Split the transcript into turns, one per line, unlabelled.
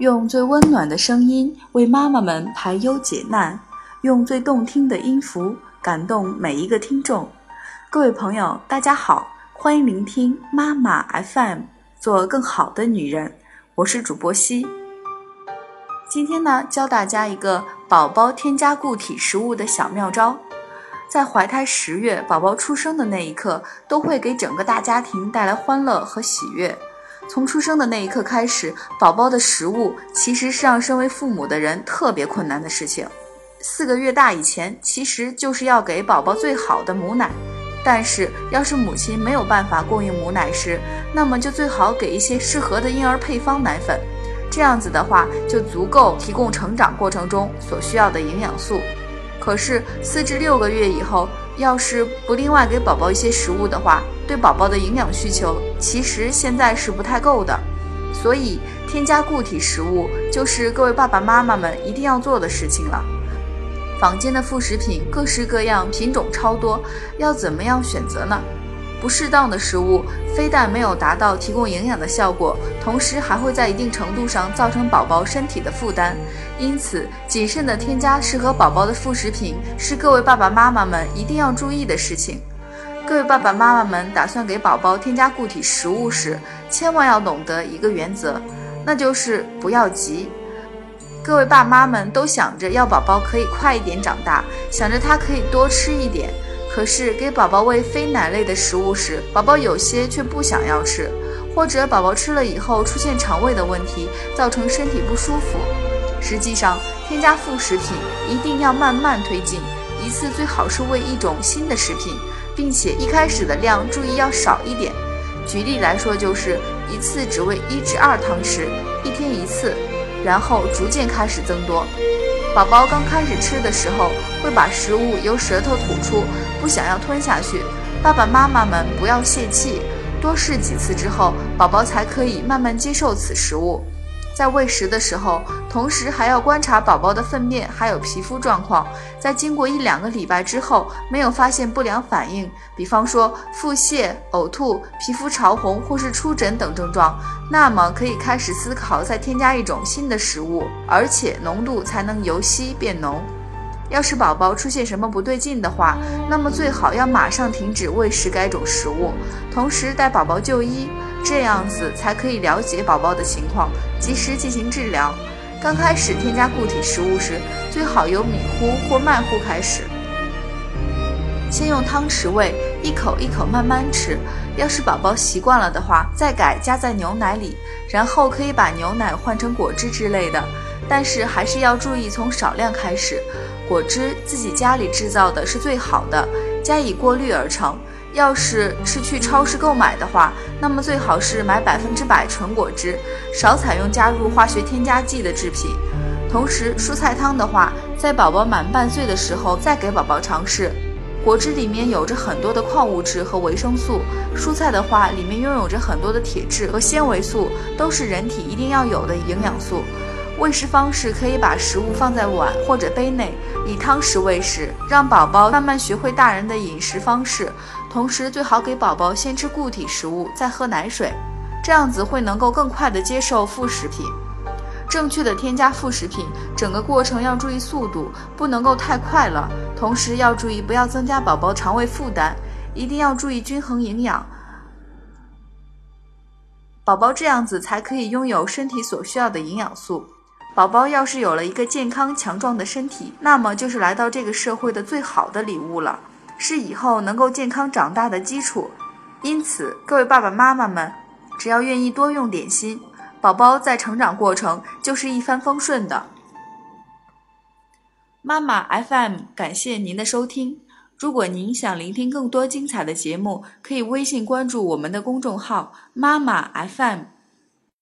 用最温暖的声音为妈妈们排忧解难，用最动听的音符感动每一个听众。各位朋友，大家好，欢迎聆听妈妈 FM，做更好的女人。我是主播西。今天呢，教大家一个宝宝添加固体食物的小妙招。在怀胎十月，宝宝出生的那一刻，都会给整个大家庭带来欢乐和喜悦。从出生的那一刻开始，宝宝的食物其实是让身为父母的人特别困难的事情。四个月大以前，其实就是要给宝宝最好的母奶。但是，要是母亲没有办法供应母奶时，那么就最好给一些适合的婴儿配方奶粉。这样子的话，就足够提供成长过程中所需要的营养素。可是，四至六个月以后，要是不另外给宝宝一些食物的话，对宝宝的营养需求其实现在是不太够的，所以添加固体食物就是各位爸爸妈妈们一定要做的事情了。坊间的副食品各式各样，品种超多，要怎么样选择呢？不适当的食物非但没有达到提供营养的效果，同时还会在一定程度上造成宝宝身体的负担。因此，谨慎的添加适合宝宝的副食品是各位爸爸妈妈们一定要注意的事情。各位爸爸妈妈们打算给宝宝添加固体食物时，千万要懂得一个原则，那就是不要急。各位爸妈们都想着要宝宝可以快一点长大，想着他可以多吃一点。可是给宝宝喂非奶类的食物时，宝宝有些却不想要吃，或者宝宝吃了以后出现肠胃的问题，造成身体不舒服。实际上，添加副食品一定要慢慢推进，一次最好是喂一种新的食品。并且一开始的量注意要少一点，举例来说就是一次只喂一至二汤匙，一天一次，然后逐渐开始增多。宝宝刚开始吃的时候会把食物由舌头吐出，不想要吞下去，爸爸妈妈们不要泄气，多试几次之后，宝宝才可以慢慢接受此食物。在喂食的时候，同时还要观察宝宝的粪便还有皮肤状况。在经过一两个礼拜之后，没有发现不良反应，比方说腹泻、呕吐、皮肤潮红或是出疹等症状，那么可以开始思考再添加一种新的食物，而且浓度才能由稀变浓。要是宝宝出现什么不对劲的话，那么最好要马上停止喂食该种食物，同时带宝宝就医。这样子才可以了解宝宝的情况，及时进行治疗。刚开始添加固体食物时，最好由米糊或麦糊开始，先用汤匙喂，一口一口慢慢吃。要是宝宝习惯了的话，再改加在牛奶里，然后可以把牛奶换成果汁之类的。但是还是要注意从少量开始，果汁自己家里制造的是最好的，加以过滤而成。要是是去超市购买的话，那么最好是买百分之百纯果汁，少采用加入化学添加剂的制品。同时，蔬菜汤的话，在宝宝满半岁的时候再给宝宝尝试。果汁里面有着很多的矿物质和维生素，蔬菜的话里面拥有着很多的铁质和纤维素，都是人体一定要有的营养素。喂食方式可以把食物放在碗或者杯内，以汤匙喂食，让宝宝慢慢学会大人的饮食方式。同时，最好给宝宝先吃固体食物，再喝奶水，这样子会能够更快的接受副食品。正确的添加副食品，整个过程要注意速度，不能够太快了。同时要注意不要增加宝宝肠胃负担，一定要注意均衡营养。宝宝这样子才可以拥有身体所需要的营养素。宝宝要是有了一个健康强壮的身体，那么就是来到这个社会的最好的礼物了，是以后能够健康长大的基础。因此，各位爸爸妈妈们，只要愿意多用点心，宝宝在成长过程就是一帆风顺的。妈妈 FM，感谢您的收听。如果您想聆听更多精彩的节目，可以微信关注我们的公众号“妈妈 FM”。